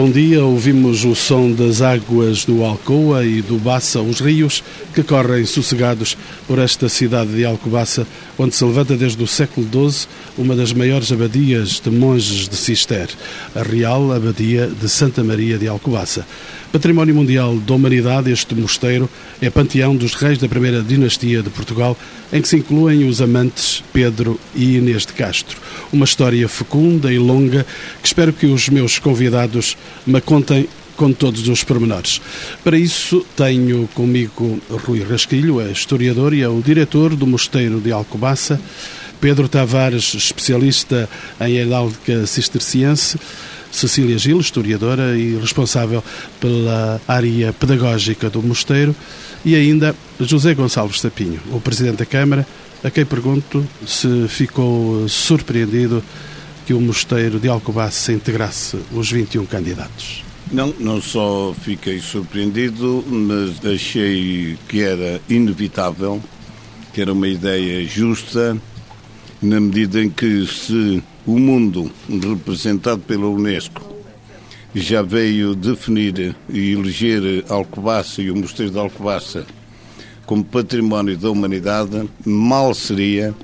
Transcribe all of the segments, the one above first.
Bom dia, ouvimos o som das águas do Alcoa e do Bassa, os rios que correm sossegados por esta cidade de Alcobaça, onde se levanta desde o século XII uma das maiores abadias de monges de Cister, a Real Abadia de Santa Maria de Alcobaça. Património Mundial da Humanidade, este mosteiro é panteão dos reis da primeira dinastia de Portugal, em que se incluem os amantes Pedro e Inês de Castro. Uma história fecunda e longa que espero que os meus convidados me contem com todos os pormenores. Para isso, tenho comigo Rui Rasquilho, é historiador e é o diretor do Mosteiro de Alcobaça, Pedro Tavares, especialista em heráldica cisterciense, Cecília Gil, historiadora e responsável pela área pedagógica do mosteiro, e ainda José Gonçalves Sapinho, o presidente da Câmara, a quem pergunto se ficou surpreendido que o mosteiro de Alcobaça se integrasse os 21 candidatos. Não, não só fiquei surpreendido, mas achei que era inevitável, que era uma ideia justa, na medida em que se o mundo representado pela Unesco já veio definir e eleger Alcobaça e o Mosteiro de Alcobaça como património da humanidade, mal seria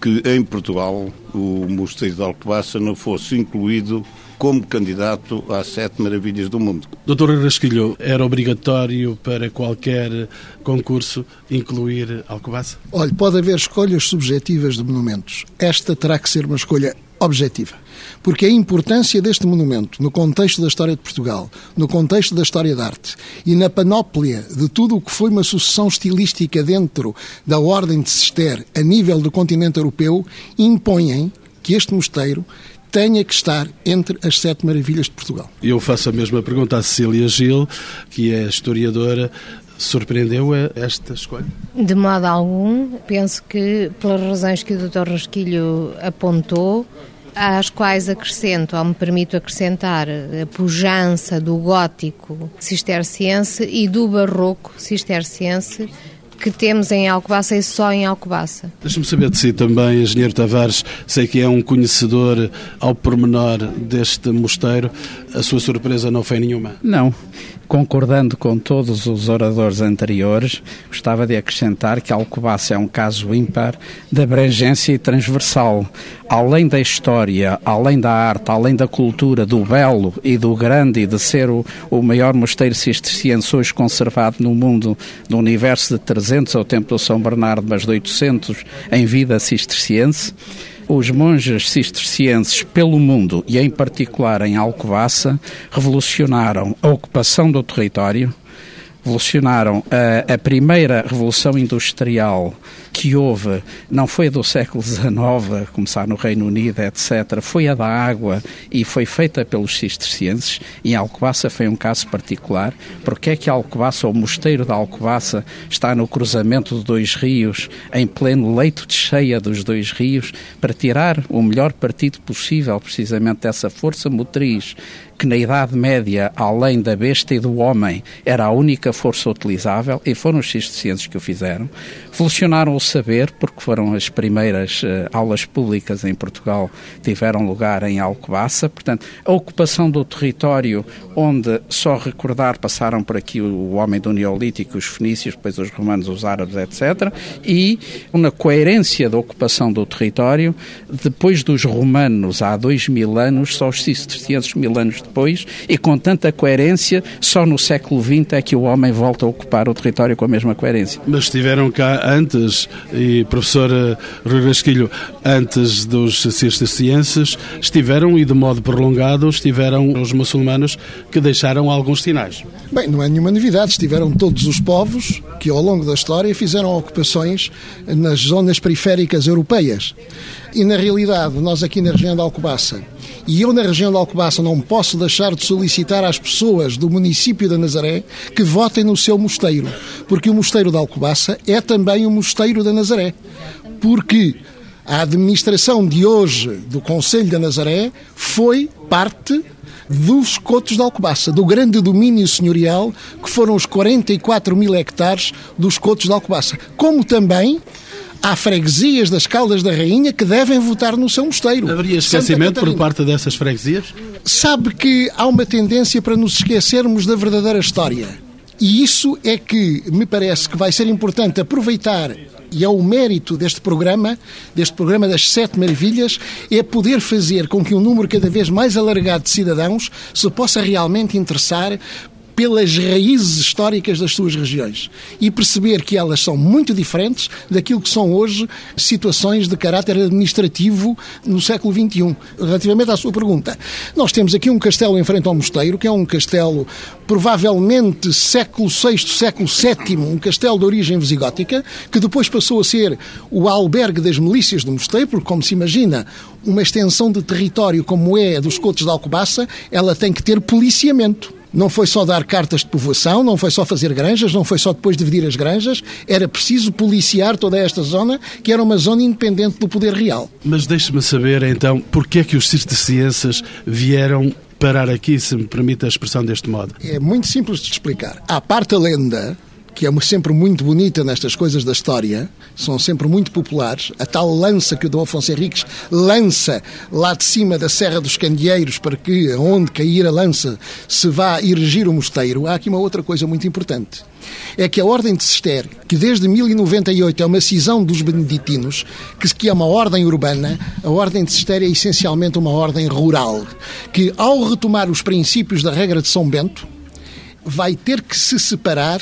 que em Portugal o Mosteiro de Alcobaça não fosse incluído como candidato às sete maravilhas do mundo. Doutor Rasquilho, era obrigatório para qualquer concurso incluir Alcobaça? Olha, pode haver escolhas subjetivas de monumentos. Esta terá que ser uma escolha objetiva. Porque a importância deste monumento no contexto da história de Portugal, no contexto da história da arte e na panóplia de tudo o que foi uma sucessão estilística dentro da Ordem de Cister a nível do continente europeu, impõem que este mosteiro tenha que estar entre as sete maravilhas de Portugal. Eu faço a mesma pergunta à Cecília Gil, que é historiadora. Surpreendeu esta escolha? De modo algum. Penso que, pelas razões que o Dr. Rasquilho apontou, às quais acrescento, ou me permito acrescentar, a pujança do gótico cisterciense e do barroco cisterciense que temos em Alcobaça e só em Alcobaça. Deixa-me saber de si também, Engenheiro Tavares, sei que é um conhecedor ao pormenor deste mosteiro, a sua surpresa não foi nenhuma? Não, concordando com todos os oradores anteriores, gostava de acrescentar que Alcobaça é um caso ímpar de abrangência e transversal. Além da história, além da arte, além da cultura, do belo e do grande e de ser o, o maior mosteiro cisterciense hoje conservado no mundo, no universo de 300, é o Templo de São Bernardo, mas de 800 em vida cisterciense, os monges cistercienses pelo mundo e em particular em Alcobaça revolucionaram a ocupação do território, revolucionaram a, a primeira revolução industrial que houve não foi do século XIX, começar no Reino Unido, etc., foi a da água e foi feita pelos cistercienses, e Alcobaça foi um caso particular. Porque é que Alcobaça, o mosteiro da Alcobaça, está no cruzamento de dois rios, em pleno leito de cheia dos dois rios, para tirar o melhor partido possível, precisamente dessa força motriz que na Idade Média, além da besta e do homem, era a única força utilizável, e foram os cistercienses que o fizeram. Evolucionaram o saber, porque foram as primeiras uh, aulas públicas em Portugal, tiveram lugar em Alcobaça. Portanto, a ocupação do território, onde só recordar passaram por aqui o homem do Neolítico, os fenícios, depois os romanos, os árabes, etc. E na coerência da ocupação do território, depois dos romanos, há dois mil anos, só os cistercienses mil anos depois, e com tanta coerência, só no século XX é que o homem volta a ocupar o território com a mesma coerência. Mas estiveram cá antes, e professora Rui Rasquilho, antes dos cistercienses, estiveram, e de modo prolongado, estiveram os muçulmanos que deixaram alguns sinais. Bem, não é nenhuma novidade, estiveram todos os povos que ao longo da história fizeram ocupações nas zonas periféricas europeias. E na realidade, nós aqui na região da Alcobaça, e eu na região da Alcobaça não posso deixar de solicitar às pessoas do município de Nazaré que votem no seu mosteiro, porque o mosteiro da Alcobaça é também o mosteiro da Nazaré. Porque a administração de hoje do Conselho da Nazaré foi parte dos cotos de Alcobaça, do grande domínio senhorial que foram os 44 mil hectares dos cotos de Alcobaça, como também Há freguesias das Caldas da Rainha que devem votar no seu mosteiro. Haveria esquecimento por parte dessas freguesias? Sabe que há uma tendência para nos esquecermos da verdadeira história. E isso é que me parece que vai ser importante aproveitar e é o mérito deste programa, deste programa das Sete Maravilhas, é poder fazer com que um número cada vez mais alargado de cidadãos se possa realmente interessar pelas raízes históricas das suas regiões e perceber que elas são muito diferentes daquilo que são hoje situações de caráter administrativo no século XXI. Relativamente à sua pergunta, nós temos aqui um castelo em frente ao mosteiro, que é um castelo provavelmente século VI, século VII, um castelo de origem visigótica, que depois passou a ser o albergue das milícias do mosteiro, porque, como se imagina, uma extensão de território como é a dos Cotos de Alcobaça, ela tem que ter policiamento. Não foi só dar cartas de povoação, não foi só fazer granjas, não foi só depois dividir as granjas, era preciso policiar toda esta zona, que era uma zona independente do poder real. Mas deixe-me saber então, porquê é que os cistercienses vieram parar aqui, se me permite a expressão deste modo? É muito simples de explicar. À parte a lenda, que é sempre muito bonita nestas coisas da história, são sempre muito populares. A tal lança que o Dom Afonso Henriques lança lá de cima da Serra dos Candeeiros para que, onde cair a lança, se vá erigir o mosteiro. Há aqui uma outra coisa muito importante. É que a Ordem de Cister, que desde 1098 é uma cisão dos beneditinos, que é uma ordem urbana, a Ordem de Cister é essencialmente uma ordem rural, que ao retomar os princípios da regra de São Bento, vai ter que se separar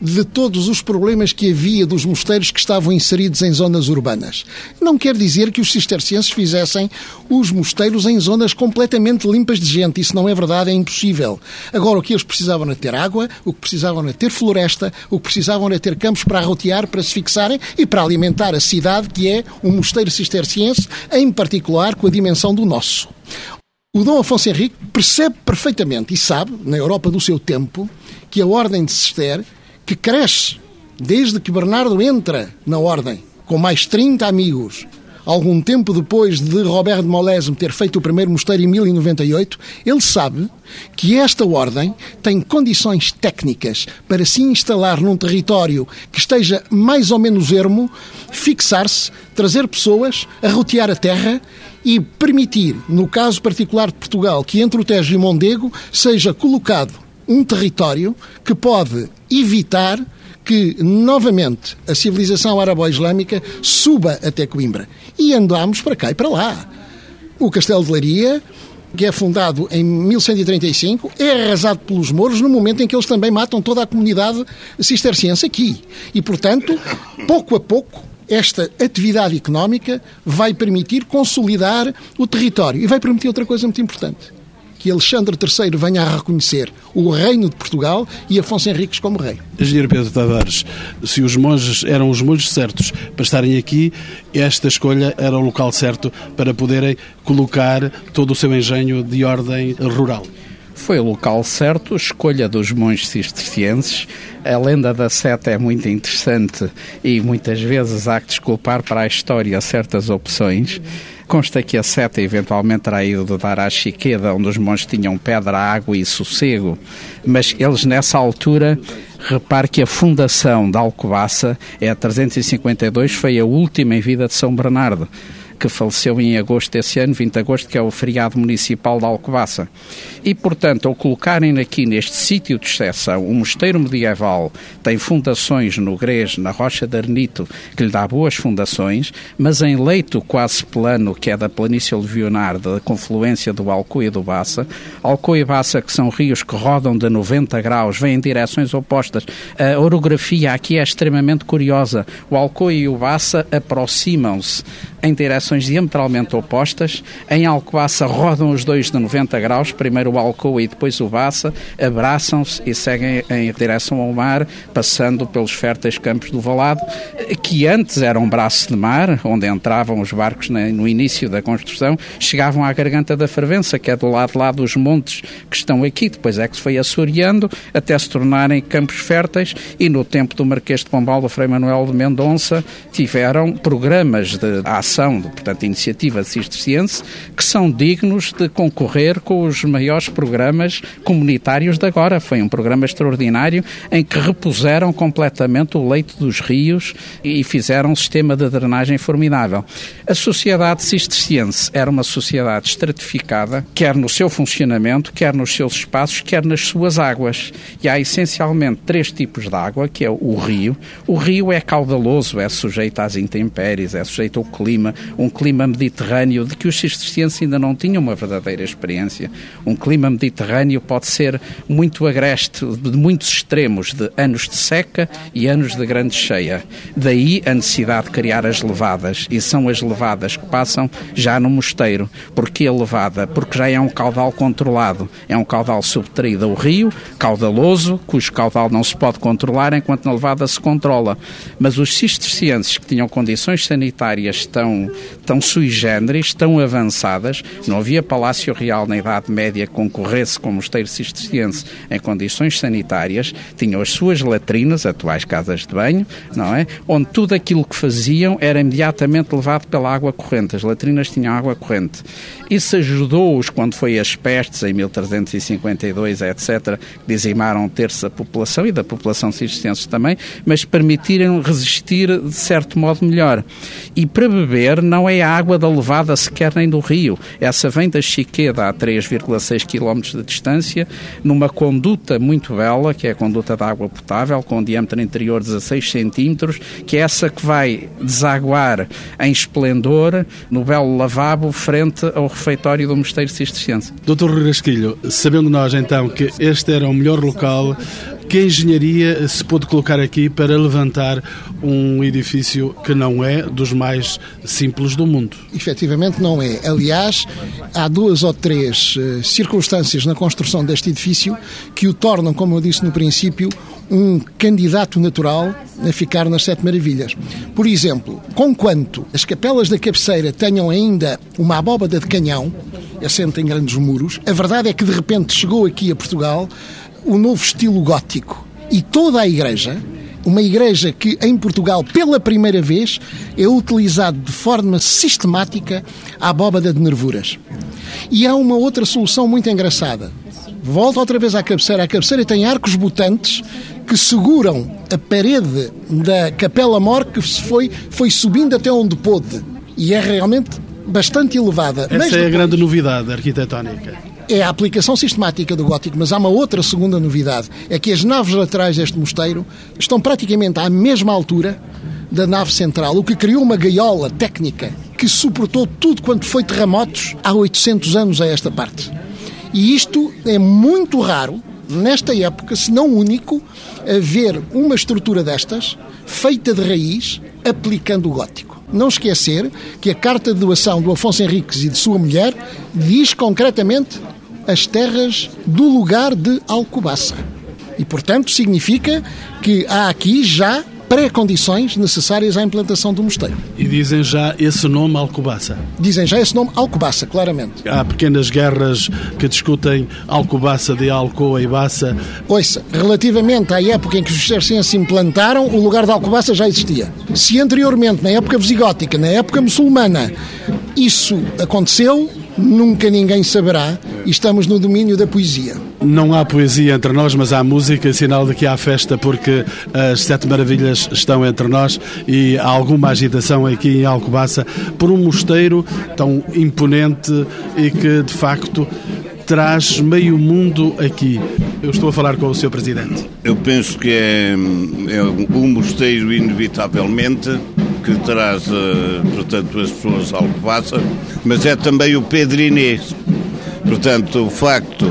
de todos os problemas que havia dos mosteiros que estavam inseridos em zonas urbanas. Não quer dizer que os cistercienses fizessem os mosteiros em zonas completamente limpas de gente. Isso não é verdade, é impossível. Agora, o que eles precisavam era ter água, o que precisavam era ter floresta, o que precisavam era ter campos para arrotear, para se fixarem e para alimentar a cidade, que é um mosteiro cisterciense, em particular com a dimensão do nosso. O Dom Afonso Henrique percebe perfeitamente e sabe, na Europa do seu tempo, que a Ordem de Cister, que cresce desde que Bernardo entra na Ordem, com mais 30 amigos, algum tempo depois de Robert de Molesme ter feito o primeiro mosteiro em 1098, ele sabe que esta ordem tem condições técnicas para se instalar num território que esteja mais ou menos ermo, fixar-se, trazer pessoas, arrotear a terra e permitir, no caso particular de Portugal, que entre o Tejo e o Mondego seja colocado um território que pode evitar que, novamente, a civilização árabe-islâmica suba até Coimbra. E andámos para cá e para lá. O Castelo de Leiria, que é fundado em 1135, é arrasado pelos mouros no momento em que eles também matam toda a comunidade cisterciense aqui. E, portanto, pouco a pouco, esta atividade económica vai permitir consolidar o território e vai permitir outra coisa muito importante. Que Alexandre III venha a reconhecer o reino de Portugal e Afonso Henriques como rei. Engenheiro Pedro Tavares, se os monges eram os monges certos para estarem aqui, esta escolha era o local certo para poderem colocar todo o seu engenho de ordem rural. Foi o local certo, escolha dos monges cistercienses. A lenda da seta é muito interessante e muitas vezes há que desculpar para a história certas opções. Consta que a seta eventualmente terá ido dar à Chiqueda, onde os monges tinham pedra, água e sossego, mas eles nessa altura Repare que a fundação da Alcobaça é a 352, foi a última em vida de São Bernardo que faleceu em agosto desse ano, 20 de agosto, que é o feriado municipal da Alcobaça. E, portanto, ao colocarem aqui neste sítio de exceção um mosteiro medieval, tem fundações no Grês, na Rocha de Arnito, que lhe dá boas fundações, mas em leito quase plano, que é da planície aluvionar, da confluência do Alcoa e do Baça, Alcoa e Baça, que são rios que rodam de 90 graus, vêm em direções opostas. A orografia aqui é extremamente curiosa. O Alcoa e o Baça aproximam-se em direções diametralmente opostas. Em Alcobaça rodam os dois de 90 graus, primeiro o Alcoa e depois o Baça, abraçam-se e seguem em direção ao mar, passando pelos férteis campos do Valado, que antes eram um braço de mar, onde entravam os barcos no início da construção, chegavam à Garganta da Fervença, que é do lado lá dos montes que estão aqui, depois é que se foi assoreando até se tornarem campos férteis. E no tempo do Marquês de Pombal, do Frei Manuel de Mendonça, tiveram programas de ação associação, portanto, iniciativa cisterciense, que são dignos de concorrer com os maiores programas comunitários de agora. Foi um programa extraordinário em que repuseram completamente o leito dos rios e fizeram um sistema de drenagem formidável. A sociedade cisterciense era uma sociedade estratificada, quer no seu funcionamento, quer nos seus espaços, quer nas suas águas. E há essencialmente três tipos de água, que é o rio. O rio é caudaloso, é sujeito às intempéries, é sujeito ao clima, um clima mediterrâneo de que os cistercienses ainda não tinham uma verdadeira experiência. Um clima mediterrâneo pode ser muito agreste, de muitos extremos, de anos de seca e anos de grande cheia. Daí a necessidade de criar as levadas, e são as levadas que passam já no mosteiro. Porquê a levada? Porque já é um caudal controlado, é um caudal subtraído ao rio, caudaloso, cujo caudal não se pode controlar enquanto na levada se controla. Mas os cistercienses que tinham condições sanitárias tão, tão sui generis, tão avançadas, não havia palácio real na Idade Média que concorresse com o mosteiro cisterciense em condições sanitárias, tinham as suas latrinas, atuais casas de banho, não é? Onde tudo aquilo que faziam era imediatamente levado pela água corrente. As latrinas tinham água corrente. Isso ajudou-os quando foi as pestes em 1352, etc., que dizimaram um terço da população e da população cisterciense também, mas permitiram resistir de certo modo melhor. E para beber não é água da levada sequer nem do rio. Essa vem da Chiqueda a 3,6 km de distância, numa conduta muito bela, que é a conduta da água potável, com um diâmetro interior de 16 centímetros, que é essa que vai desaguar em esplendor no belo lavabo frente ao refeitório do Mosteiro Cisterciense. Doutor Rasquilho, sabendo nós então que este era o melhor local, que engenharia se pôde colocar aqui para levantar um edifício que não é dos mais simples do mundo? Efetivamente não é. Aliás, há duas ou três uh, circunstâncias na construção deste edifício que o tornam, como eu disse no princípio, um candidato natural a ficar nas Sete Maravilhas. Por exemplo, conquanto as capelas da cabeceira tenham ainda uma abóbada de canhão, assente em grandes muros, a verdade é que de repente chegou aqui a Portugal o novo estilo gótico. E toda a igreja, uma igreja que em Portugal, pela primeira vez, é utilizado de forma sistemática a abóbada de nervuras. E há uma outra solução muito engraçada. Volta outra vez à cabeceira. A cabeceira tem arcos botantes que seguram a parede da Capela Mor que se foi, foi subindo até onde pôde. E é realmente bastante elevada. Essa Mas é depois... a grande novidade arquitetónica é a aplicação sistemática do gótico, mas há uma outra segunda novidade, é que as naves laterais deste mosteiro estão praticamente à mesma altura da nave central, o que criou uma gaiola técnica que suportou tudo quanto foi terremotos há 800 anos a esta parte. E isto é muito raro, nesta época, se não único, a ver uma estrutura destas, feita de raiz, aplicando o gótico. Não esquecer que a carta de doação do Afonso Henriques e de sua mulher diz concretamente as terras do lugar de Alcobaça. E, portanto, significa que há aqui já pré-condições necessárias à implantação do mosteiro. E dizem já esse nome Alcobaça? Dizem já esse nome Alcobaça, claramente. Há pequenas guerras que discutem Alcobaça de Alcoa e Baça. Ouça, relativamente à época em que os cistercienses se implantaram, o lugar de Alcobaça já existia. Se anteriormente, na época visigótica, na época muçulmana, isso aconteceu, nunca ninguém saberá e estamos no domínio da poesia. Não há poesia entre nós, mas há música, sinal de que há festa, porque as Sete Maravilhas estão entre nós e há alguma agitação aqui em Alcobaça por um mosteiro tão imponente e que, de facto, traz meio mundo aqui. Eu estou a falar com o seu presidente. Eu penso que é, é um mosteiro, inevitavelmente, que traz, eh, portanto, as pessoas ao Alcobaça, mas é também o Pedro Inês. Portanto, o facto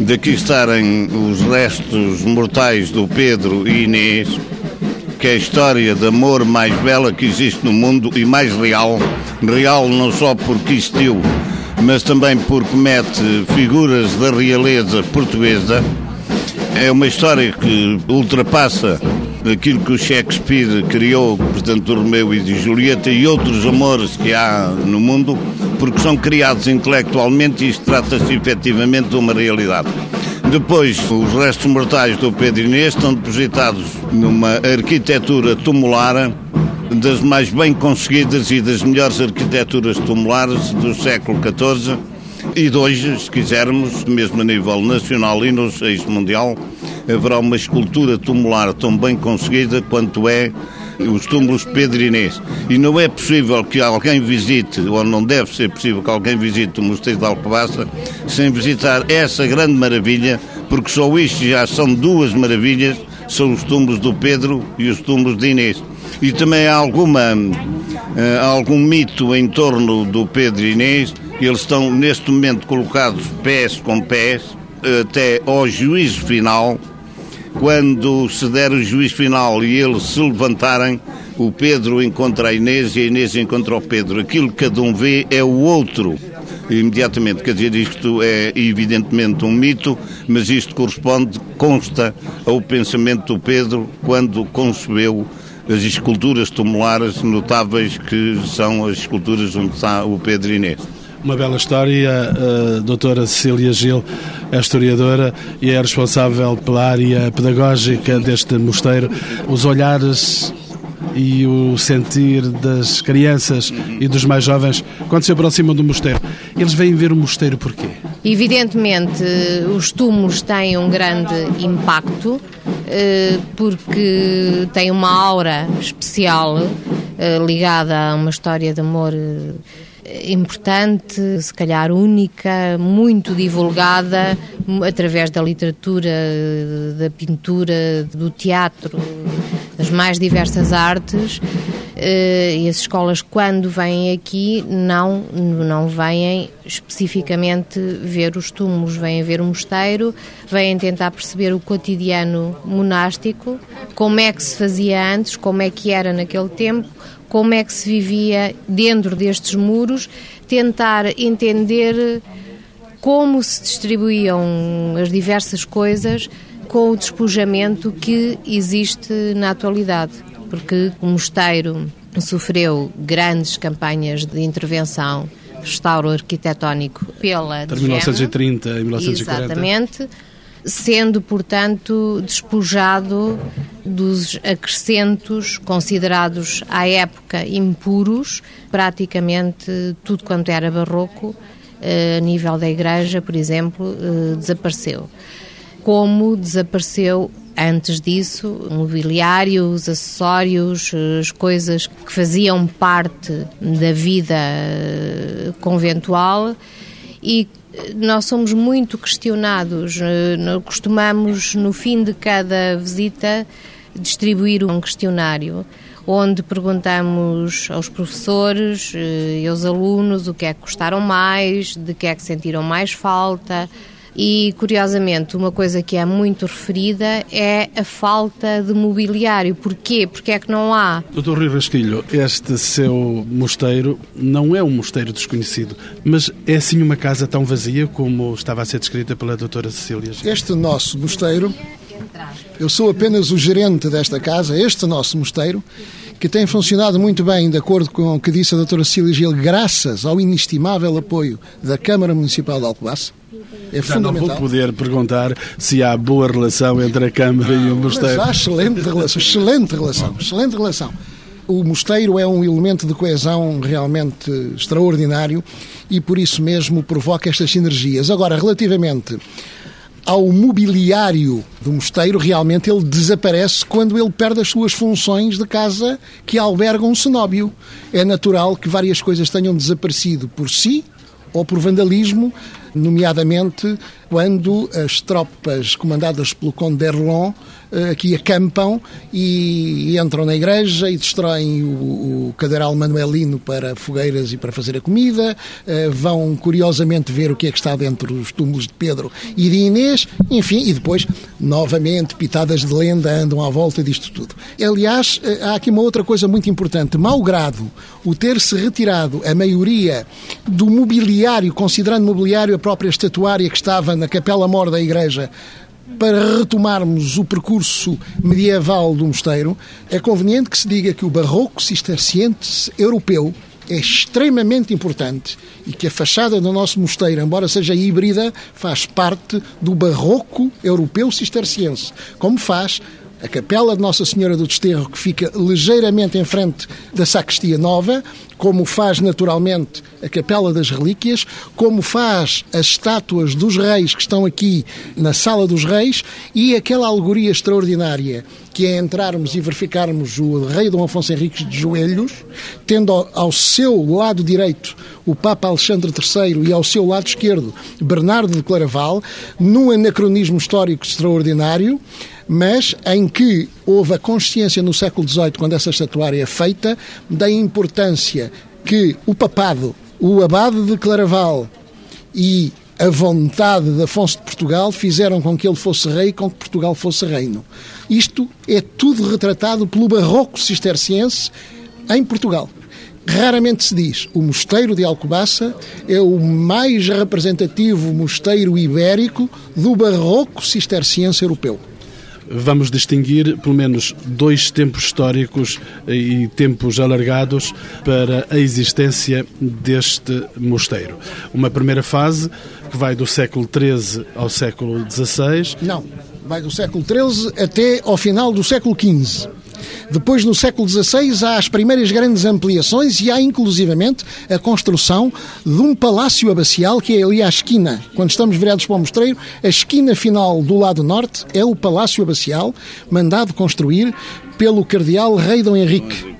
de aqui estarem os restos mortais do Pedro e Inês, que é a história de amor mais bela que existe no mundo e mais real, real não só porque existiu, mas também porque mete figuras da realeza portuguesa, é uma história que ultrapassa aquilo que o Shakespeare criou, portanto, do Romeu e de Julieta e outros amores que há no mundo, porque são criados intelectualmente e isto trata-se efetivamente de uma realidade. Depois, os restos mortais do Pedro Inês estão depositados numa arquitetura tumular das mais bem conseguidas e das melhores arquiteturas tumulares do século XIV e de hoje, se quisermos, mesmo a nível nacional e no eixo mundial, haverá uma escultura tumular tão bem conseguida quanto é os túmulos de Pedro Inês. E não é possível que alguém visite, ou não deve ser possível que alguém visite o Mosteiro de Alcobaça sem visitar essa grande maravilha, porque só isto já são duas maravilhas, são os túmulos do Pedro e os túmulos de Inês. E também há alguma, uh, algum mito em torno do Pedro Inês, eles estão neste momento colocados pés com pés, até ao juízo final, quando se der o juízo final e eles se levantarem, o Pedro encontra a Inês e a Inês encontra o Pedro. Aquilo que cada um vê é o outro. Imediatamente, quer dizer, isto é evidentemente um mito, mas isto corresponde, consta ao pensamento do Pedro quando concebeu as esculturas tumulares notáveis que são as esculturas onde está o Pedro Inês. Uma bela história. A doutora Cecília Gil é historiadora e é responsável pela área pedagógica deste mosteiro. Os olhares e o sentir das crianças e dos mais jovens quando se aproximam do mosteiro. Eles vêm ver o mosteiro porquê? Evidentemente, os túmulos têm um grande impacto eh, porque têm uma aura especial eh, ligada a uma história de amor eh, importante, se calhar única, muito divulgada através da literatura, da pintura, do teatro, das mais diversas artes. Eh, e as escolas, quando vêm aqui, não, não vêm especificamente ver os túmulos, vêm ver o mosteiro, vêm tentar perceber o cotidiano monástico, como é que se fazia antes, como é que era naquele tempo, como é que se vivia dentro destes muros, tentar entender como se distribuíam as diversas coisas com o despojamento que existe na atualidade, porque o mosteiro sofreu grandes campanhas de intervenção restauro arquitetónico pela Entre 1930 e 1940. Exatamente sendo, portanto, despojado dos acrescentos considerados à época impuros, praticamente tudo quanto era barroco, eh, a nível da igreja, por exemplo, eh, desapareceu. Como desapareceu antes disso, o mobiliário, os acessórios, as coisas que faziam parte da vida eh, conventual e nós somos muito questionados. Eh, costumamos, no fim de cada visita, distribuir um questionário onde perguntamos aos professores eh, e aos alunos o que é que gostaram mais, de que é que sentiram mais falta, e, curiosamente, uma coisa que é muito referida é a falta de mobiliário. Porquê? Porque é que não há. Doutor Rui Rasquilho, este seu mosteiro não é um mosteiro desconhecido, mas é sim uma casa tão vazia como estava a ser descrita pela doutora Cecília. Este nosso mosteiro, eu sou apenas o gerente desta casa, este nosso mosteiro, que tem funcionado muito bem, de acordo com o que disse a doutora Cecília Gil, graças ao inestimável apoio da Câmara Municipal de Alcobaça é Já não vou poder perguntar se há boa relação entre a Câmara e o Mosteiro. Mas há excelente relação, excelente relação, excelente relação. O mosteiro é um elemento de coesão realmente extraordinário e por isso mesmo provoca estas sinergias. Agora, relativamente ao mobiliário do mosteiro, realmente ele desaparece quando ele perde as suas funções de casa que alberga um cenóbio. É natural que várias coisas tenham desaparecido por si ou por vandalismo, nomeadamente quando as tropas comandadas pelo Conde d'Erlon eh, aqui acampam e entram na igreja e destroem o, o cadeiral manuelino para fogueiras e para fazer a comida, eh, vão curiosamente ver o que é que está dentro dos túmulos de Pedro e de Inês, enfim, e depois, novamente, pitadas de lenda andam à volta disto tudo. Aliás, eh, há aqui uma outra coisa muito importante. Malgrado o ter-se retirado a maioria do mobiliário, considerando mobiliário a própria estatuária que estava na capela mor da igreja, para retomarmos o percurso medieval do mosteiro, é conveniente que se diga que o barroco cisterciense europeu é extremamente importante e que a fachada do nosso mosteiro, embora seja híbrida, faz parte do barroco europeu cisterciense, como faz a capela de Nossa Senhora do Desterro, que fica ligeiramente em frente da Sacristia Nova, como faz naturalmente a Capela das Relíquias, como faz as estátuas dos reis que estão aqui na Sala dos Reis e aquela alegoria extraordinária que é entrarmos e verificarmos o rei Dom Afonso Henriques de joelhos, tendo ao seu lado direito o Papa Alexandre III e ao seu lado esquerdo Bernardo de Claraval, num anacronismo histórico extraordinário, mas em que houve a consciência no século XVIII, quando essa estatuária é feita, da importância que o papado, o abade de Claraval e a vontade de Afonso de Portugal fizeram com que ele fosse rei e com que Portugal fosse reino. Isto é tudo retratado pelo barroco cisterciense em Portugal. Raramente se diz. O mosteiro de Alcobaça é o mais representativo mosteiro ibérico do barroco cisterciense europeu vamos distinguir pelo menos dois tempos históricos e tempos alargados para a existência deste mosteiro. Uma primeira fase que vai do século XIII ao século XVI. Não, vai do século XIII até ao final do século XV. Depois, no século XVI, há as primeiras grandes ampliações e há, inclusivamente, a construção de um palácio abacial que é ali à esquina. Quando estamos virados para o mostreiro, a esquina final do lado norte é o palácio abacial, mandado construir pelo cardeal rei Dom Henrique.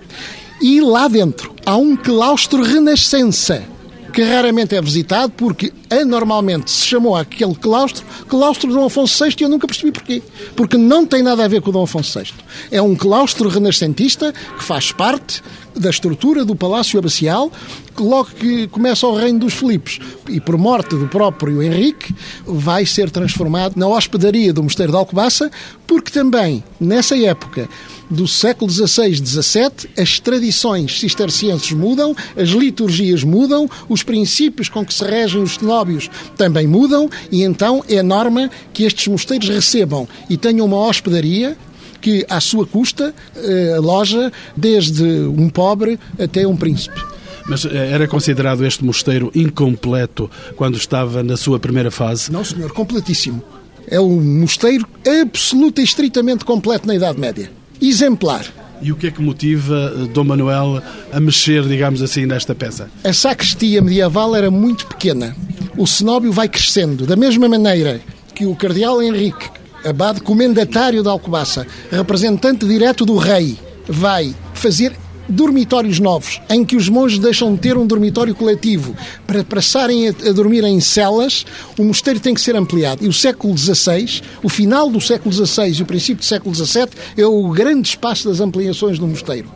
E lá dentro há um claustro renascença que raramente é visitado porque anormalmente se chamou aquele claustro claustro de Dom Afonso VI e eu nunca percebi porquê. Porque não tem nada a ver com o Dom Afonso VI. É um claustro renascentista que faz parte da estrutura do Palácio Abacial, logo que começa o reino dos Filipes e por morte do próprio Henrique, vai ser transformado na hospedaria do Mosteiro de Alcobaça, porque também, nessa época, do século XVI, XVII, as tradições cistercienses mudam, as liturgias mudam, os princípios com que se regem os cenóbios também mudam e então é norma que estes mosteiros recebam e tenham uma hospedaria que, à sua custa, eh, loja desde um pobre até um príncipe. Mas eh, era considerado este mosteiro incompleto quando estava na sua primeira fase? Não, senhor, completíssimo. É um mosteiro absoluto e estritamente completo na Idade Média exemplar. E o que é que motiva eh, Dom Manuel a mexer, digamos assim, nesta peça? A sacristia medieval era muito pequena. O cenóbio vai crescendo. Da mesma maneira que o cardeal Henrique, abade comendatário de Alcobaça, representante direto do rei, vai fazer dormitórios novos, em que os monges deixam de ter um dormitório coletivo para passarem a, a, dormir em celas, o mosteiro tem que ser ampliado. E o século XVI, o final do século XVI e o princípio do século XVII, é o grande espaço das ampliações do mosteiro.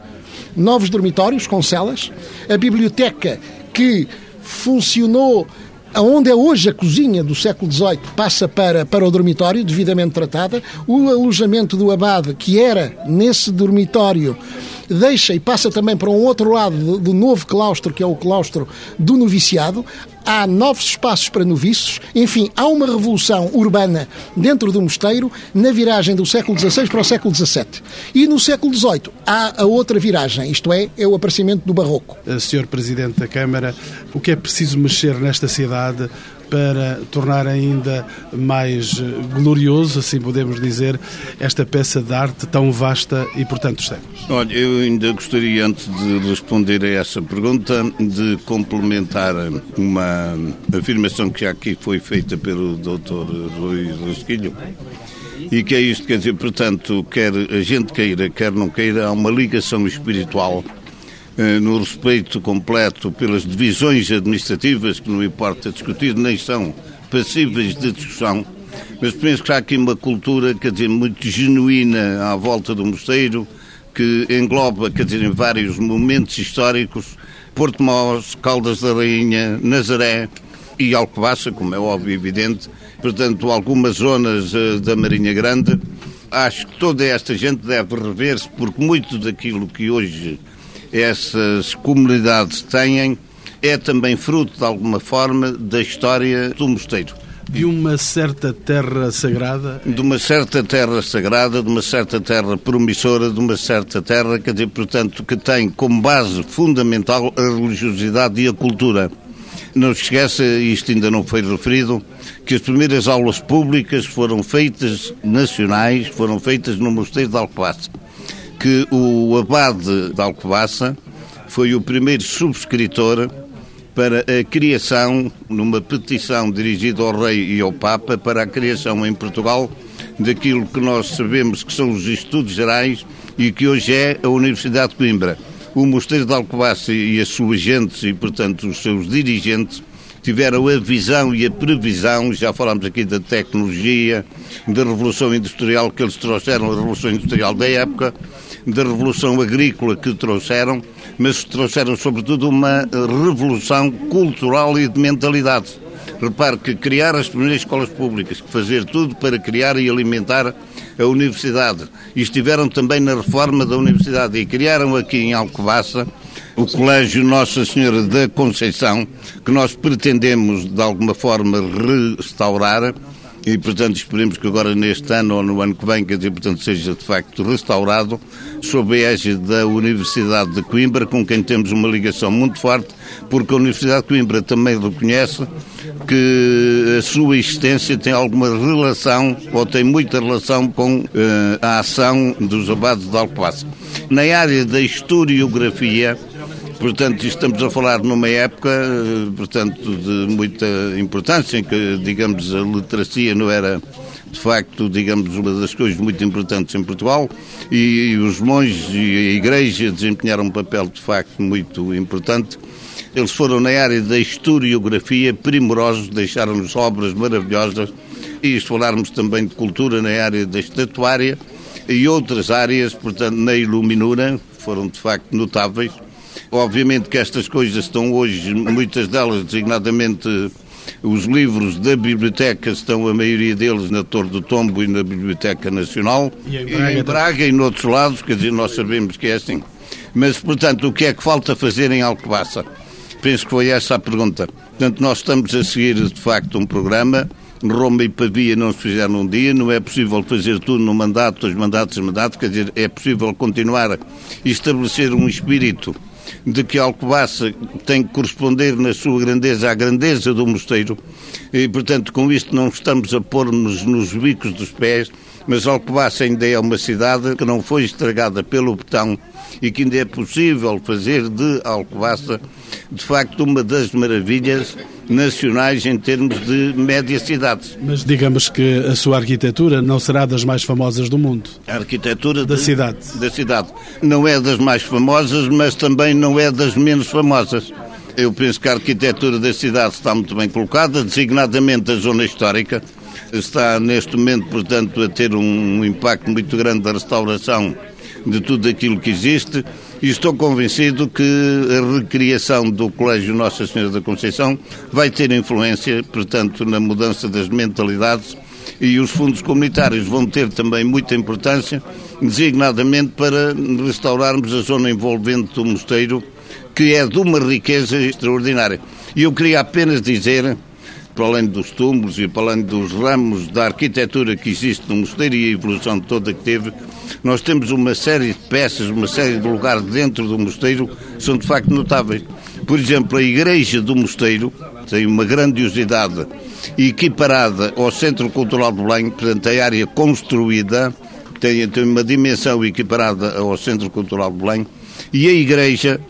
Novos dormitórios com celas, a biblioteca que funcionou Onde é hoje a cozinha do século XVIII passa para, para o dormitório, devidamente tratada. O alojamento do abade, que era nesse dormitório, deixa e passa também para um outro lado do, novo claustro, que é o claustro do noviciado. Há novos espaços para noviços. Enfim, há uma revolução urbana dentro do mosteiro na viragem do século XVI para o século XVII. E no século XVIII há a outra viragem, isto é, é o aparecimento do barroco. Eh, Senhor Presidente da Câmara, o que é preciso mexer nesta cidade para tornar ainda mais eh, glorioso, assim podemos dizer, esta peça de arte tão vasta e, portanto, séculos? Olha, eu ainda gostaria, antes de responder a essa pergunta, de complementar uma afirmação que aqui foi feita pelo Dr. Rui Rasquilho. E que é isto, quer dizer, portanto, quer a gente queira, quer não queira, há uma ligação espiritual no respeito completo pelas divisões administrativas, que não importa discutir, nem são passíveis de discussão, mas penso que há aqui uma cultura, quer dizer, muito genuína à volta do mosteiro, que engloba, quer dizer, em vários momentos históricos, Porto Mós, Caldas da Rainha, Nazaré e Alcobaça, como é óbvio e evidente, portanto, algumas zonas uh, da Marinha Grande. Acho que toda esta gente deve rever-se, porque muito daquilo que hoje essas comunidades têm é também fruto, de alguma forma, da história do mosteiro. De uma certa terra sagrada? De uma certa terra sagrada, de uma certa terra promissora, de uma certa terra, quer dizer, portanto, que tem como base fundamental a religiosidade e a cultura. Não se esqueça, isto ainda não foi referido, que as primeiras aulas públicas foram feitas nacionais, foram feitas no Mosteiro de Alcobaça. Que o abade de Alcobaça foi o primeiro subscritor para a criação, numa petição dirigida ao Rei e ao Papa, para a criação em Portugal daquilo que nós sabemos que são os estudos gerais e que hoje é a Universidade de Coimbra. O Mosteiro de Alcobaça e as suas gentes e, portanto, os seus dirigentes tiveram a visão e a previsão, já falámos aqui da tecnologia, da revolução industrial que eles trouxeram, a revolução industrial da época, da revolução agrícola que trouxeram, mas trouxeram sobretudo uma revolução cultural e de mentalidade. Repare que criar as primeiras escolas públicas, fazer tudo para criar e alimentar a universidade. E estiveram também na reforma da universidade e criaram aqui em Alcobaça o Colégio Nossa Senhora da Conceição, que nós pretendemos de alguma forma restaurar e, portanto, esperemos que agora neste ano ou no ano que vem, quer dizer, portanto, seja de facto restaurado, sob a égide da Universidade de Coimbra, com quem temos uma ligação muito forte, porque a Universidade de Coimbra também reconhece que a sua existência tem alguma relação, ou tem muita relação com uh, a ação dos abados de Alcobaça. Na área da historiografia, Portanto, estamos a falar numa época, eh, portanto, de muita importância, em que, digamos, a literacia não era, de facto, digamos, uma das coisas muito importantes em Portugal e os monges e a igreja desempenharam um papel, de facto, muito importante. Eles foram na área da historiografia primorosos, deixaram-nos obras maravilhosas e se falarmos também de cultura na área da estatuária e outras áreas, portanto, na iluminura, foram de facto notáveis. Obviamente que estas coisas estão hoje, muitas delas designadamente os livros da biblioteca estão, a maioria deles, na Torre do Tombo e na Biblioteca Nacional. E em Braga, e, em Braga e noutros lados, quer dizer, nós sabemos que é assim. Mas, portanto, o que é que falta fazer em Alcobaça? Penso que foi essa a pergunta. Portanto, nós estamos a seguir, de facto, um programa. Roma e Pavia não se fizeram num dia, não é possível fazer tudo num mandato, dois mandatos, mandatos, quer dizer, é possível continuar e estabelecer um espírito de que Alcobaça tem que corresponder na sua grandeza à grandeza do mosteiro. E, portanto, com isto não estamos a pôr-nos nos bicos dos pés, mas Alcobaça ainda é uma cidade que não foi estragada pelo betão e que ainda é possível fazer de Alcobaça, de facto, uma das maravilhas nacionais em termos de médias cidades. Mas digamos que a sua arquitetura não será das mais famosas do mundo. A arquitetura da de, cidade. Da cidade. Não é das mais famosas, mas também não é das menos famosas. Eu penso que a arquitetura da cidade está muito bem colocada, designadamente a zona histórica. Está neste momento, portanto, a ter um impacto muito grande da restauração de tudo aquilo que existe e estou convencido que a recriação do Colégio Nossa Senhora da Conceição vai ter influência, portanto, na mudança das mentalidades e os fundos comunitários vão ter também muita importância, designadamente para restaurarmos a zona envolvente do mosteiro, que é de uma riqueza extraordinária. E eu queria apenas dizer para além dos túmulos e para além dos ramos da arquitetura que existe no mosteiro e a evolução toda que teve, nós temos uma série de peças, uma série de lugares dentro do mosteiro que são de facto notáveis. Por exemplo, a igreja do mosteiro tem uma grandiosidade equiparada ao Centro Cultural de Belém, portanto, a área construída tem, tem uma dimensão equiparada ao Centro Cultural de Belém, e a igreja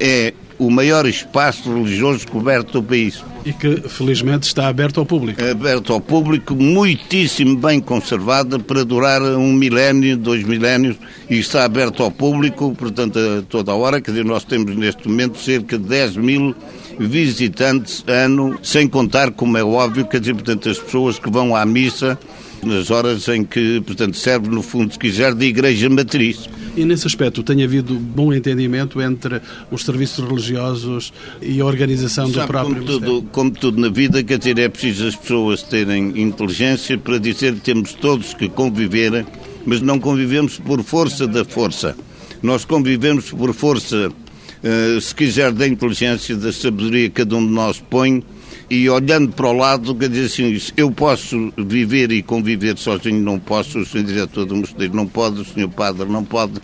é o maior espaço religioso coberto do país. E que, felizmente, está aberto ao público. Aberto ao público, muitíssimo bem conservada para durar um milénio, dois milénios, e está aberto ao público, portanto, a toda a hora. Quer dizer, nós temos neste momento cerca de 10 mil visitantes ano, sem contar, como é óbvio, quer dizer, portanto, as pessoas que vão à missa nas horas em que, portanto, serve, no fundo, se quiser, de igreja matriz. E nesse aspecto tem havido bom entendimento entre os serviços religiosos e a organização Sabe, do próprio como tudo, como tudo na vida, quer dizer, é preciso as pessoas terem inteligência para dizer que temos todos que conviver, mas não convivemos por força da força. Nós convivemos por força, uh, se quiser, da inteligência, da sabedoria que cada um de nós põe e olhando para o lado, quer dizer assim, eu posso viver e conviver sozinho, não posso, o senhor diretor do mosteiro não pode, o senhor padre não pode.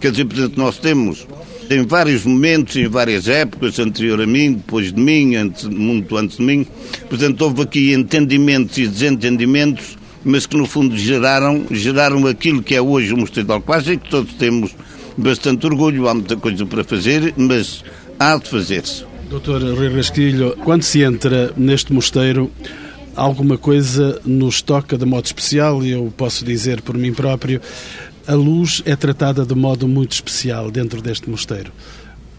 Quer dizer, portanto, nós temos em vários momentos, em várias épocas, anterior a mim, depois de mim, antes, muito antes de mim, portanto, houve aqui entendimentos e desentendimentos, mas que no fundo geraram, geraram aquilo que é hoje o Mosteiro de Alcobaça e que todos temos bastante orgulho, há muita coisa para fazer, mas há de fazer-se. Doutor Rui Rasquilho, quando se entra neste mosteiro, alguma coisa nos toca de modo especial, e eu posso dizer por mim próprio, a luz é tratada de modo muito especial dentro deste mosteiro.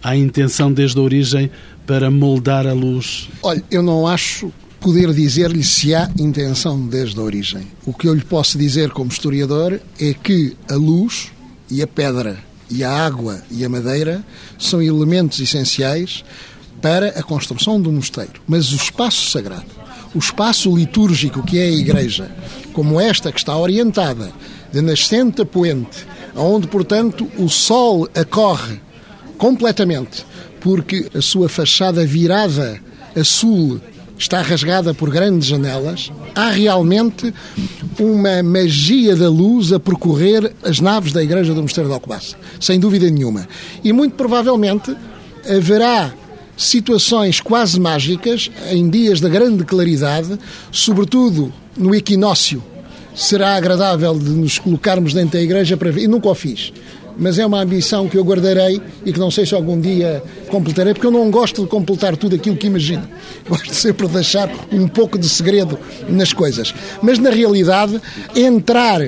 Há intenção desde a origem para moldar a luz? Olha, eu não acho poder dizer-lhe se há intenção desde a origem. O que eu lhe posso dizer como historiador é que a luz e a pedra e a água e a madeira são elementos essenciais para a construção do mosteiro. Mas o espaço sagrado, o espaço litúrgico que é a igreja, como esta que está orientada de nascente a poente, onde, portanto, o sol acorre completamente, porque a sua fachada virada a sul está rasgada por grandes janelas, há realmente uma magia da luz a percorrer as naves da Igreja do Mosteiro de Alcobaça, sem dúvida nenhuma. E muito provavelmente haverá situações quase mágicas em dias de grande claridade, sobretudo no equinócio. Será agradável de nos colocarmos dentro da igreja para ver. E nunca o fiz. Mas é uma ambição que eu guardarei e que não sei se algum dia completarei, porque eu não gosto de completar tudo aquilo que imagino. Gosto sempre de deixar um pouco de segredo nas coisas. Mas, na realidade, entrar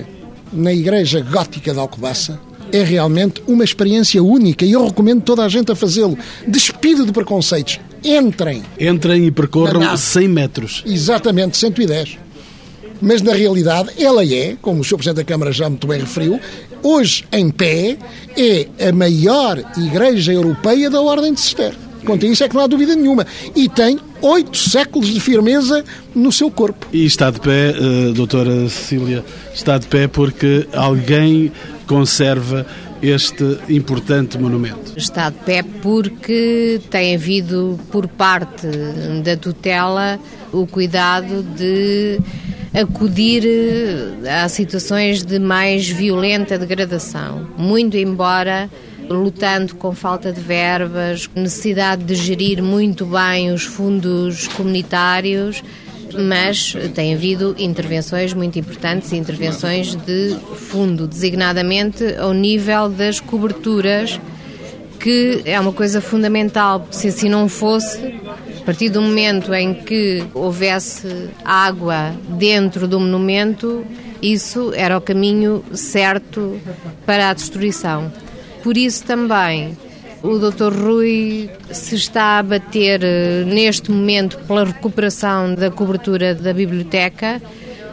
na igreja gótica de Alcobaça é realmente uma experiência única e eu recomendo toda a gente a fazê-lo. Despido de preconceitos. Entrem. Entrem e percorram 100 metros. Exatamente, 110. Mas na realidade ela é, como o Sr. Presidente da Câmara já muito bem referiu, hoje em pé, é a maior igreja europeia da Ordem de Cister. Quanto a isso é que não há dúvida nenhuma. E tem oito séculos de firmeza no seu corpo. E está de pé, uh, doutora Cecília, está de pé porque alguém conserva este importante monumento? Está de pé porque tem havido, por parte da tutela, o cuidado de acudir a situações de mais violenta degradação. Muito embora lutando com falta de verbas, necessidade de gerir muito bem os fundos comunitários, mas tem havido intervenções muito importantes, intervenções de fundo, designadamente ao nível das coberturas, que é uma coisa fundamental, se assim não fosse, a partir do momento em que houvesse água dentro do monumento, isso era o caminho certo para a destruição. Por isso também o Dr. Rui se está a bater eh, neste momento pela recuperação da cobertura da biblioteca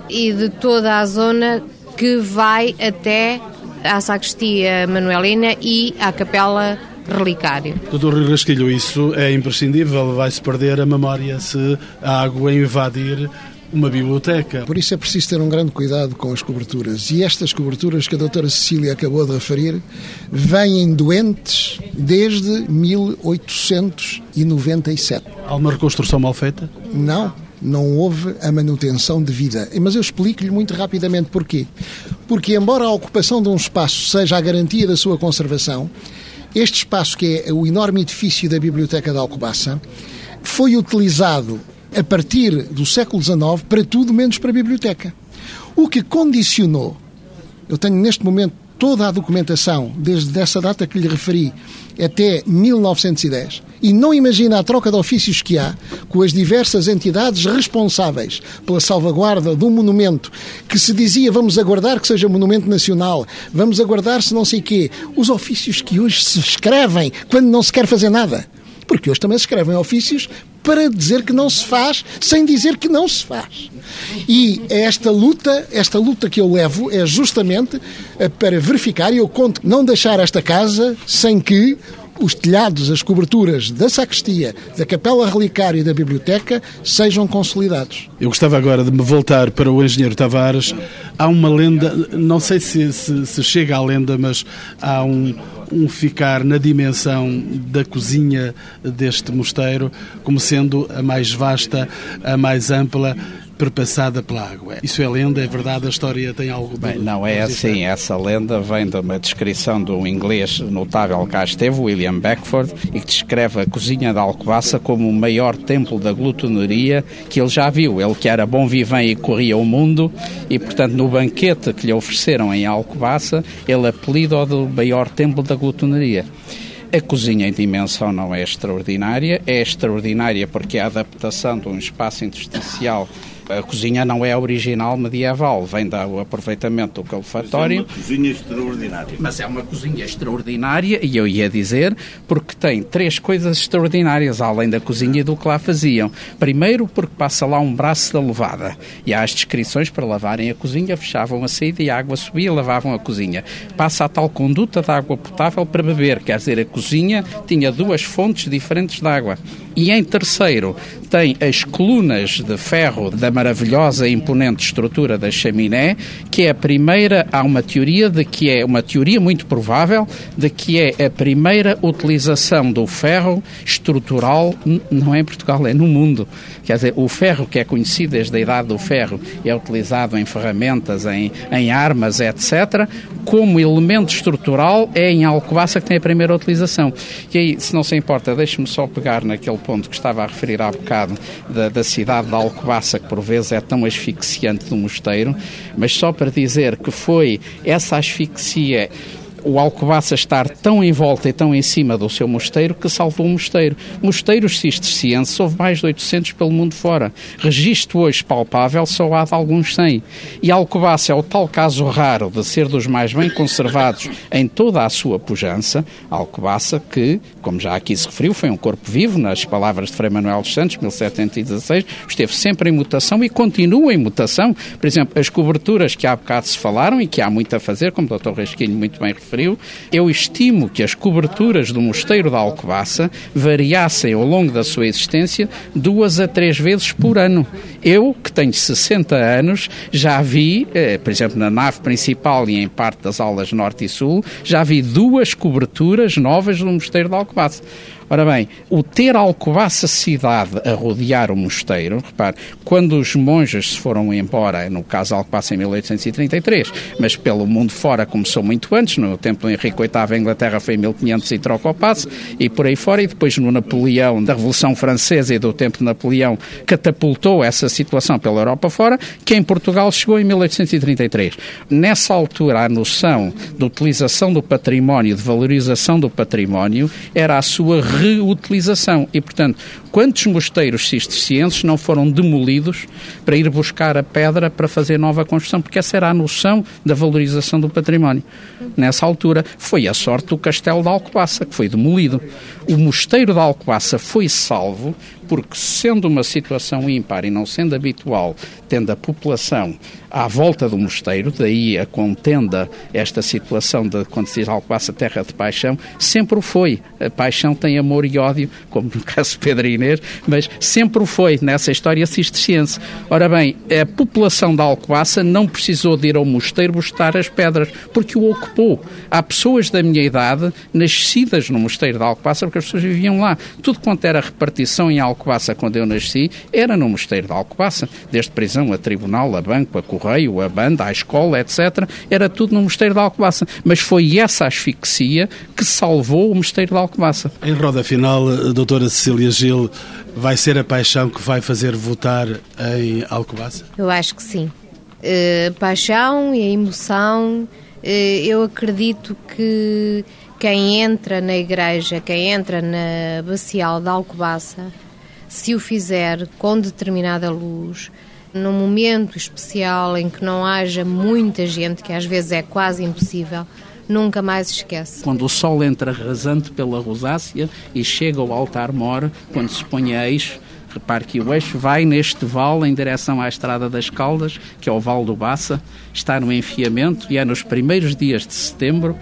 e de toda a zona que vai até à Sacristia Manuelina e à Capela Relicário. Doutor Rui Rasquilho, isso é imprescindível, vai-se perder a memória se a água invadir uma biblioteca. Por isso é preciso ter um grande cuidado com as coberturas. E estas coberturas que a doutora Cecília acabou de referir vêm doentes desde 1897. Há uma reconstrução mal feita? Não, não houve a manutenção devida. Mas eu explico-lhe muito rapidamente porquê. Porque, embora a ocupação de um espaço seja a garantia da sua conservação, este espaço, que é o enorme edifício da Biblioteca de Alcobaça, foi utilizado a partir do século XIX para tudo menos para a biblioteca. O que condicionou, eu tenho neste momento toda a documentação, desde essa data que lhe referi até 1910, e não imagina a troca de ofícios que há com as diversas entidades responsáveis pela salvaguarda de um monumento que se dizia vamos aguardar que seja monumento nacional, vamos aguardar se não sei quê, os ofícios que hoje se escrevem quando não se quer fazer nada. Porque hoje também se escrevem ofícios para dizer que não se faz, sem dizer que não se faz. E esta luta, esta luta que eu levo é justamente eh, para verificar, e eu conto não deixar esta casa sem que os telhados, as coberturas da sacristia, da capela relicária e da biblioteca sejam consolidados. Eu gostava agora de me voltar para o engenheiro Tavares. Há uma lenda, não sei se, se, se chega à lenda, mas há um, um ficar na dimensão da cozinha deste mosteiro como sendo a mais vasta, a mais ampla perpassada pela água. Isso é lenda, é verdade, a história tem algo... Bem, não é assim, essa lenda vem de uma descrição de um inglês notável que cá esteve, William Beckford, e que descreve a cozinha da Alcobaça como o maior templo da glutonaria que ele já viu. Ele que era bom vivem e corria o mundo, e portanto no banquete que lhe ofereceram em Alcobaça, ele apelidou do maior templo da glutonaria. A cozinha em dimensão não é extraordinária, é extraordinária porque a adaptação de um espaço intersticial a cozinha não é original medieval, vem do aproveitamento do calefatório. Mas é uma cozinha extraordinária. Mas é uma cozinha extraordinária, e eu ia dizer, porque tem três coisas extraordinárias, além da cozinha e do que lá faziam. Primeiro, porque passa lá um braço da levada, e há as descrições para lavarem a cozinha, fechavam a saída e a água subia, lavavam a cozinha. Passa a tal conduta de água potável para beber, quer dizer, a cozinha tinha duas fontes diferentes de água. E em terceiro, tem as colunas de ferro da maravilhosa e imponente estrutura da chaminé, que é a primeira, há uma teoria de que é uma teoria muito provável de que é a primeira utilização do ferro estrutural, não é em Portugal, é no mundo. Quer dizer, o ferro que é conhecido desde a idade do ferro é utilizado em ferramentas, em, em armas, etc. Como elemento estrutural é em Alcobaça que tem a primeira utilização. E aí, se não se importa, deixe-me só pegar naquele ponto que estava a referir há bocado da, da cidade de Alcobaça, que por vezes é tão asfixiante do mosteiro, mas só para dizer que foi essa asfixia o Alcobaça estar tão em volta e tão em cima do seu mosteiro que salvou o mosteiro. Mosteiros cistercienses houve mais de 800 pelo mundo fora. Registro hoje palpável só há de alguns 100. E Alcobaça é o tal caso raro de ser dos mais bem conservados em toda a sua pujança. Alcobaça que, como já aqui se referiu, foi um corpo vivo, nas palavras de Frei Manuel dos Santos, 1716, esteve sempre em mutação e continua em mutação. Por exemplo, as coberturas que há bocado se falaram e que há muito a fazer, como o Dr. Resquinho muito bem referiu, eu estimo que as coberturas do Mosteiro da Alcobaça variassem ao longo da sua existência duas a três vezes por ano. Eu, que tenho 60 anos, já vi, eh, por exemplo, na nave principal e em parte das aulas norte e sul, já vi duas coberturas novas do Mosteiro da Alcobaça passa. Ora bem, o ter Alcobaça cidade a rodear o mosteiro, repare, quando os monges se foram embora, no caso Alcobaça em 1833, mas pelo mundo fora começou muito antes, no tempo do Henrique VIII a Inglaterra foi em 1500 e troca o passo, e por aí fora, e depois no Napoleão, da Revolução Francesa e do tempo de Napoleão, catapultou essa situação pela Europa fora, que em Portugal chegou em 1833. Nessa altura, a noção de utilização do património, de valorização do património, era a sua reutilização. E, portanto, quantos mosteiros cistercienses não foram demolidos para ir buscar a pedra para fazer nova construção? Porque essa era a noção da valorização do património. Nessa altura, foi a sorte do castelo de Alcobaça, que foi demolido. O mosteiro de Alcobaça foi salvo porque, sendo uma situação ímpar e não sendo habitual, tendo a população à volta do mosteiro, daí a contenda, esta situação de quando se diz Alcobaça terra de paixão, sempre o foi. A paixão tem amor e ódio, como no caso de Pedro Inês, mas sempre o foi nessa história cisterciense. Ora bem, a população da Alcobaça não precisou de ir ao mosteiro buscar as pedras, porque o ocupou. Há pessoas da minha idade nascidas no mosteiro da Alcobaça, porque as pessoas viviam lá. Tudo quanto era repartição em Alcobaça, Alcobaça, quando eu nasci, era no Mosteiro de Alcobaça. Desde prisão a tribunal, a banco, a correio, a banda, a escola, etc. Era tudo no Mosteiro de Alcobaça. Mas foi essa asfixia que salvou o Mosteiro de Alcobaça. Em roda final, a doutora Cecília Gil, vai ser a paixão que vai fazer votar em Alcobaça? Eu acho que sim. Uh, paixão e a emoção, uh, eu acredito que quem entra na igreja, quem entra na bacial de Alcobaça, se o fizer com determinada luz, num momento especial em que não haja muita gente, que às vezes é quase impossível, nunca mais esquece. Quando o sol entra rasante pela rosácea e chega ao altar-mor, quando se põe a eixo, repare que o eixo vai neste vale em direção à Estrada das Caldas, que é o Vale do Baça, está no enfiamento e é nos primeiros dias de setembro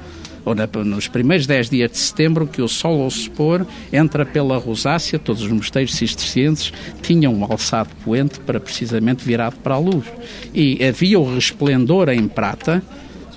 ou na, nos primeiros 10 dias de setembro, que o sol ao se pôr entra pela rosácea, todos os mosteiros cistercienses tinham um alçado poente para precisamente virado para a luz. E havia o resplendor em prata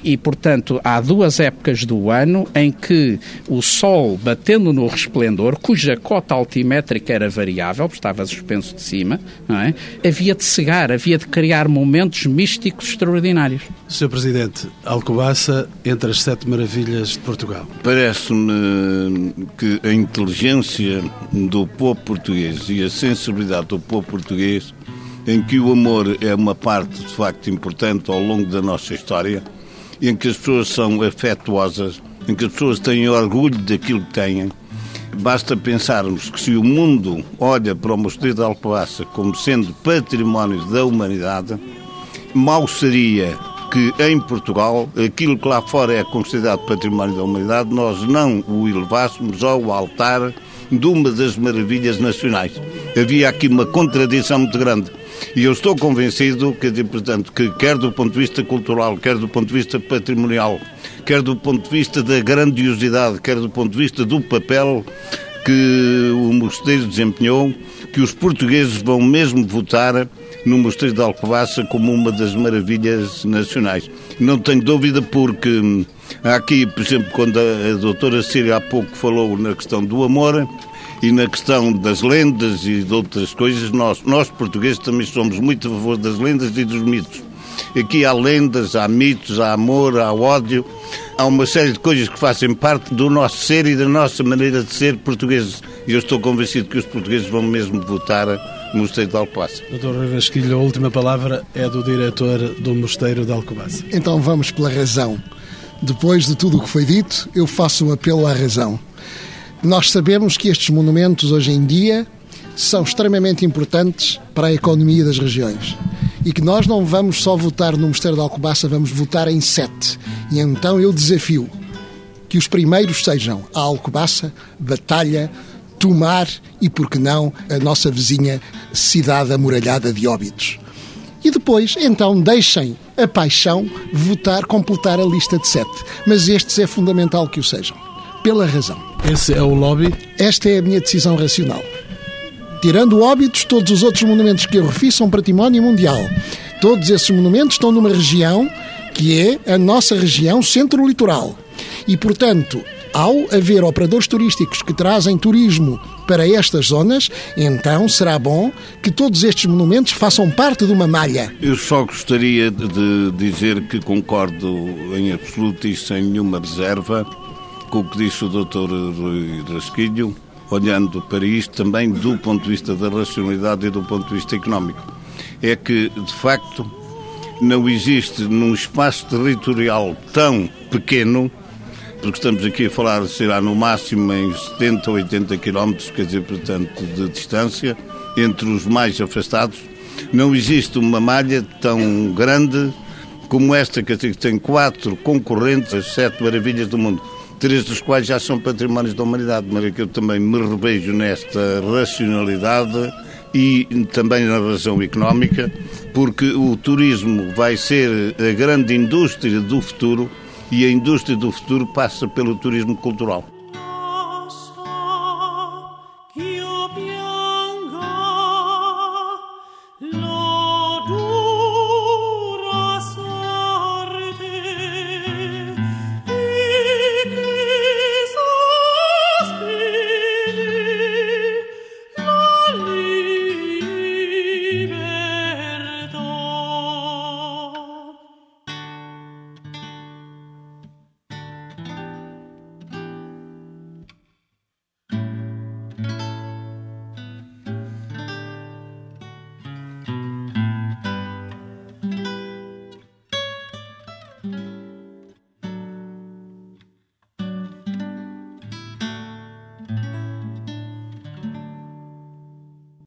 E, portanto, há duas épocas do ano em que o Sol, batendo no resplendor, cuja cota altimétrica era variável, estava suspenso de cima, é? havia de cegar, havia de criar momentos místicos extraordinários. Sr. Presidente, Alcobaça entre as sete maravilhas de Portugal. Parece-me que a inteligência do povo português e a sensibilidade do povo português, em que o amor é uma parte de facto importante ao longo da nossa história, em que as pessoas são afetuosas, em que as pessoas têm orgulho daquilo que têm. Basta pensarmos que se o mundo olha para o Mosteiro de Alcobaça como sendo património da humanidade, mal seria que em Portugal, aquilo que lá fora é considerado património da humanidade, nós não o elevássemos ao altar de uma das maravilhas nacionais. Havia aqui uma contradição muito grande. E eu estou convencido, dizer, portanto, que quer do ponto de vista cultural, quer do ponto de vista patrimonial, quer do ponto de vista da grandiosidade, quer do ponto de vista do papel que o mosteiro desempenhou, que os portugueses vão mesmo votar no Mosteiro de Alcobaça como uma das maravilhas nacionais. Não tenho dúvida porque hum, aqui, por exemplo, quando a, a doutora Síria há pouco falou na questão do amor, e na questão das lendas e de outras coisas, nós, nós portugueses também somos muito a favor das lendas e dos mitos. Aqui há lendas, há mitos, há amor, há ódio, há uma série de coisas que fazem parte do nosso ser e da nossa maneira de ser portugueses. E eu estou convencido que os portugueses vão mesmo votar no Mosteiro de Alcobaça. Doutor Rui Vasquilho, a última palavra é do diretor do Mosteiro de Alcobaça. Então vamos pela razão. Depois de tudo o que foi dito, eu faço um apelo à razão. Nós sabemos que estes monumentos hoje em dia são extremamente importantes para a economia das regiões e que nós não vamos só votar no Mosteiro de Alcobaça, vamos votar em sete. E então eu desafio que os primeiros sejam a Alcobaça, Batalha, Tomar e, por que não, a nossa vizinha cidade amuralhada de Óbidos. E depois, então, deixem a paixão votar, completar a lista de sete. Mas estes é fundamental que o sejam. Pela razão. Esse é o lobby? Esta é a minha decisão racional. Tirando óbitos, todos os outros monumentos que eu refiz são património mundial. Todos esses monumentos estão numa região que é a nossa região centro-litoral. E, portanto, ao haver operadores turísticos que trazem turismo para estas zonas, então será bom que todos estes monumentos façam parte de uma malha. Eu só gostaria de dizer que concordo em absoluto e sem nenhuma reserva com o que disse o Dr. Rui Rasquilho, olhando para isto também do ponto de vista da racionalidade e do ponto de vista económico. É que, de facto, não existe num espaço territorial tão pequeno porque estamos aqui a falar, será no máximo em 70 ou 80 quilómetros, quer dizer, portanto, de distância, entre os mais afastados. Não existe uma malha tão grande como esta, que tem quatro concorrentes, as sete maravilhas do mundo, três dos quais já são patrimónios da humanidade, mas que eu também me revejo nesta racionalidade e também na razão económica, porque o turismo vai ser a grande indústria do futuro e a indústria do futuro passa pelo turismo cultural.